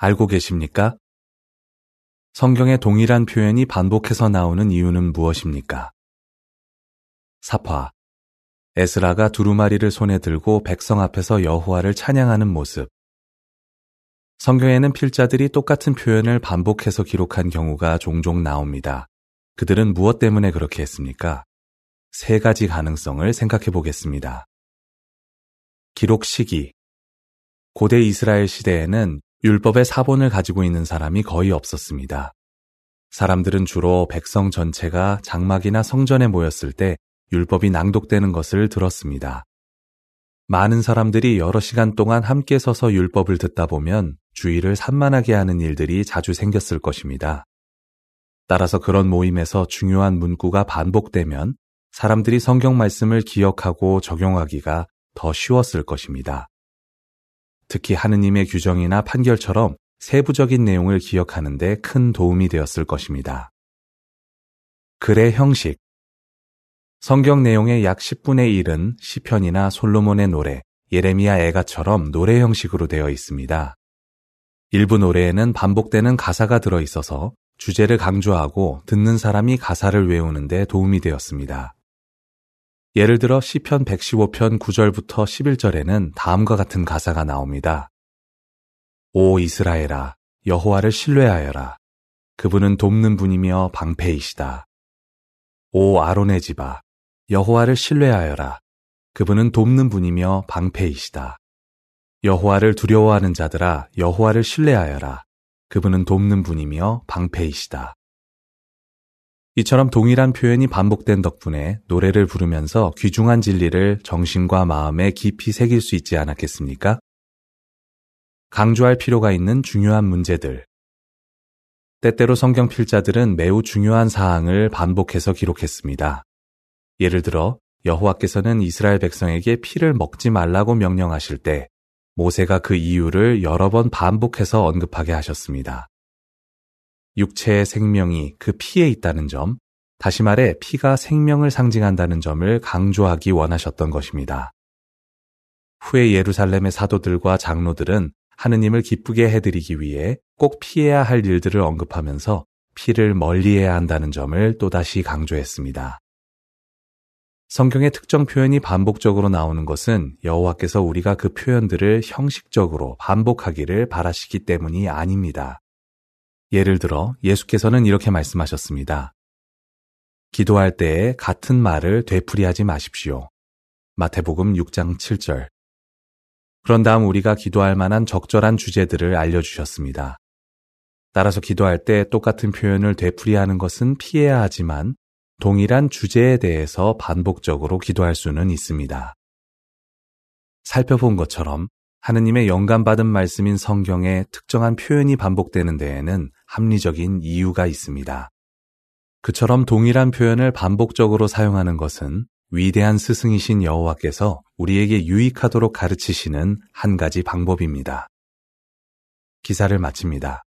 알고 계십니까? 성경에 동일한 표현이 반복해서 나오는 이유는 무엇입니까? 사파. 에스라가 두루마리를 손에 들고 백성 앞에서 여호와를 찬양하는 모습. 성경에는 필자들이 똑같은 표현을 반복해서 기록한 경우가 종종 나옵니다. 그들은 무엇 때문에 그렇게 했습니까? 세 가지 가능성을 생각해 보겠습니다. 기록 시기. 고대 이스라엘 시대에는 율법의 사본을 가지고 있는 사람이 거의 없었습니다. 사람들은 주로 백성 전체가 장막이나 성전에 모였을 때 율법이 낭독되는 것을 들었습니다. 많은 사람들이 여러 시간 동안 함께 서서 율법을 듣다 보면 주의를 산만하게 하는 일들이 자주 생겼을 것입니다. 따라서 그런 모임에서 중요한 문구가 반복되면 사람들이 성경 말씀을 기억하고 적용하기가 더 쉬웠을 것입니다. 특히 하느님의 규정이나 판결처럼 세부적인 내용을 기억하는데 큰 도움이 되었을 것입니다. 글의 형식 성경 내용의 약 10분의 1은 시편이나 솔로몬의 노래, 예레미야 애가처럼 노래 형식으로 되어 있습니다. 일부 노래에는 반복되는 가사가 들어 있어서 주제를 강조하고 듣는 사람이 가사를 외우는데 도움이 되었습니다. 예를 들어 시편 115편 9절부터 11절에는 다음과 같은 가사가 나옵니다. 오 이스라엘아 여호와를 신뢰하여라 그분은 돕는 분이며 방패이시다. 오 아론의 집아 여호와를 신뢰하여라. 그분은 돕는 분이며 방패이시다. 여호와를 두려워하는 자들아 여호와를 신뢰하여라. 그분은 돕는 분이며 방패이시다. 이처럼 동일한 표현이 반복된 덕분에 노래를 부르면서 귀중한 진리를 정신과 마음에 깊이 새길 수 있지 않았겠습니까? 강조할 필요가 있는 중요한 문제들. 때때로 성경 필자들은 매우 중요한 사항을 반복해서 기록했습니다. 예를 들어 여호와께서는 이스라엘 백성에게 피를 먹지 말라고 명령하실 때 모세가 그 이유를 여러 번 반복해서 언급하게 하셨습니다. 육체의 생명이 그 피에 있다는 점, 다시 말해 피가 생명을 상징한다는 점을 강조하기 원하셨던 것입니다. 후에 예루살렘의 사도들과 장로들은 하느님을 기쁘게 해드리기 위해 꼭 피해야 할 일들을 언급하면서 피를 멀리해야 한다는 점을 또다시 강조했습니다. 성경의 특정 표현이 반복적으로 나오는 것은 여호와께서 우리가 그 표현들을 형식적으로 반복하기를 바라시기 때문이 아닙니다. 예를 들어 예수께서는 이렇게 말씀하셨습니다. 기도할 때에 같은 말을 되풀이하지 마십시오. 마태복음 6장 7절. 그런 다음 우리가 기도할 만한 적절한 주제들을 알려주셨습니다. 따라서 기도할 때 똑같은 표현을 되풀이하는 것은 피해야 하지만 동일한 주제에 대해서 반복적으로 기도할 수는 있습니다. 살펴본 것처럼 하느님의 영감받은 말씀인 성경에 특정한 표현이 반복되는 데에는 합리적인 이유가 있습니다. 그처럼 동일한 표현을 반복적으로 사용하는 것은 위대한 스승이신 여호와께서 우리에게 유익하도록 가르치시는 한 가지 방법입니다. 기사를 마칩니다.